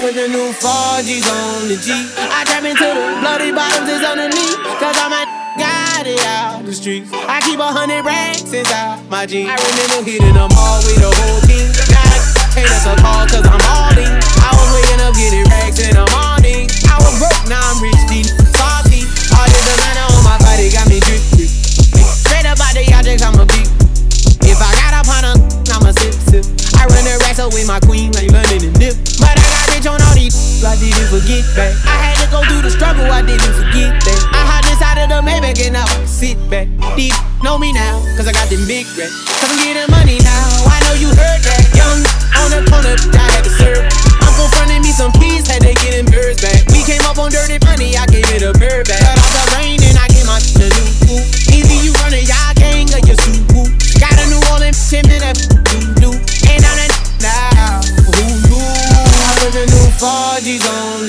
put the new 4G's on the G. I trap into the bloody bottoms is underneath. Cause all my got it out the streets. I keep a hundred racks inside my jeans. I remember hitting them all with the whole team. Now I ain't us a call cause I'm forget that. I had to go through the struggle, I didn't forget that. I hopped inside of the Maybach and now I sit back. These know me now, cause I got them big racks. I'm getting money now, I know you heard that. Young on the corner, I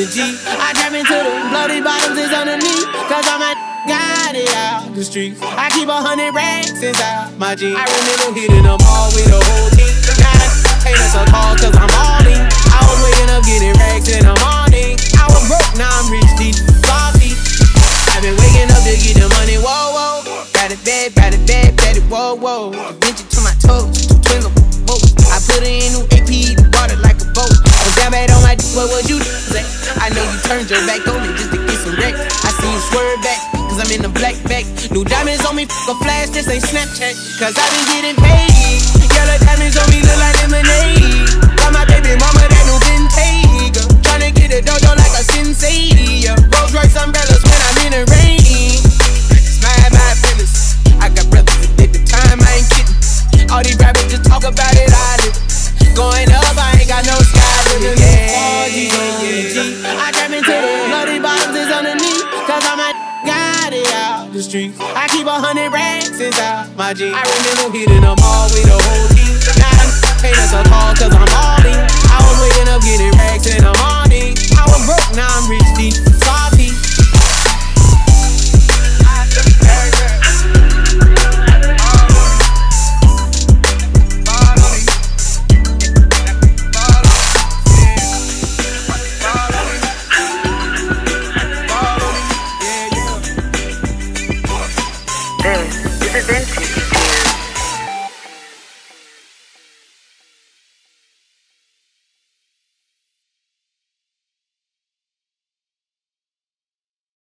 G. I trap into the bloody bottoms is underneath. Cause all my got it out the streets. I keep a hundred racks inside my jeans. I remember hitting them all with a whole team. Now I ain't us a call cause I'm all in. I was waking up getting racks in the morning. I was broke, now I'm rich, deep, salty. I've been waking up to get the money, whoa, whoa. Got it bad, got it bad, got it, whoa, whoa. Turned your back on it just to get some wreck. I see you swerve back, cause I'm in the black back. New diamonds on me, f a flash, this ain't Snapchat. Cause I been getting paid. Yellow diamonds on me look like lemonade. Got my baby mama that new Bentayga. Tryna get a dojo like a sensei. Yeah. Rolls Royce umbrellas when I'm in the rain. It's my, my business. I got brothers did the time, I ain't kidding. All these rappers just talk about it, I live. Going up, I ain't got no sky limit. Yeah, yeah, yeah. I trap the streets. I keep a hundred racks inside my jeans. I remember hitting them all with a whole team. Now I ain't us a call cause I'm all This is Ben.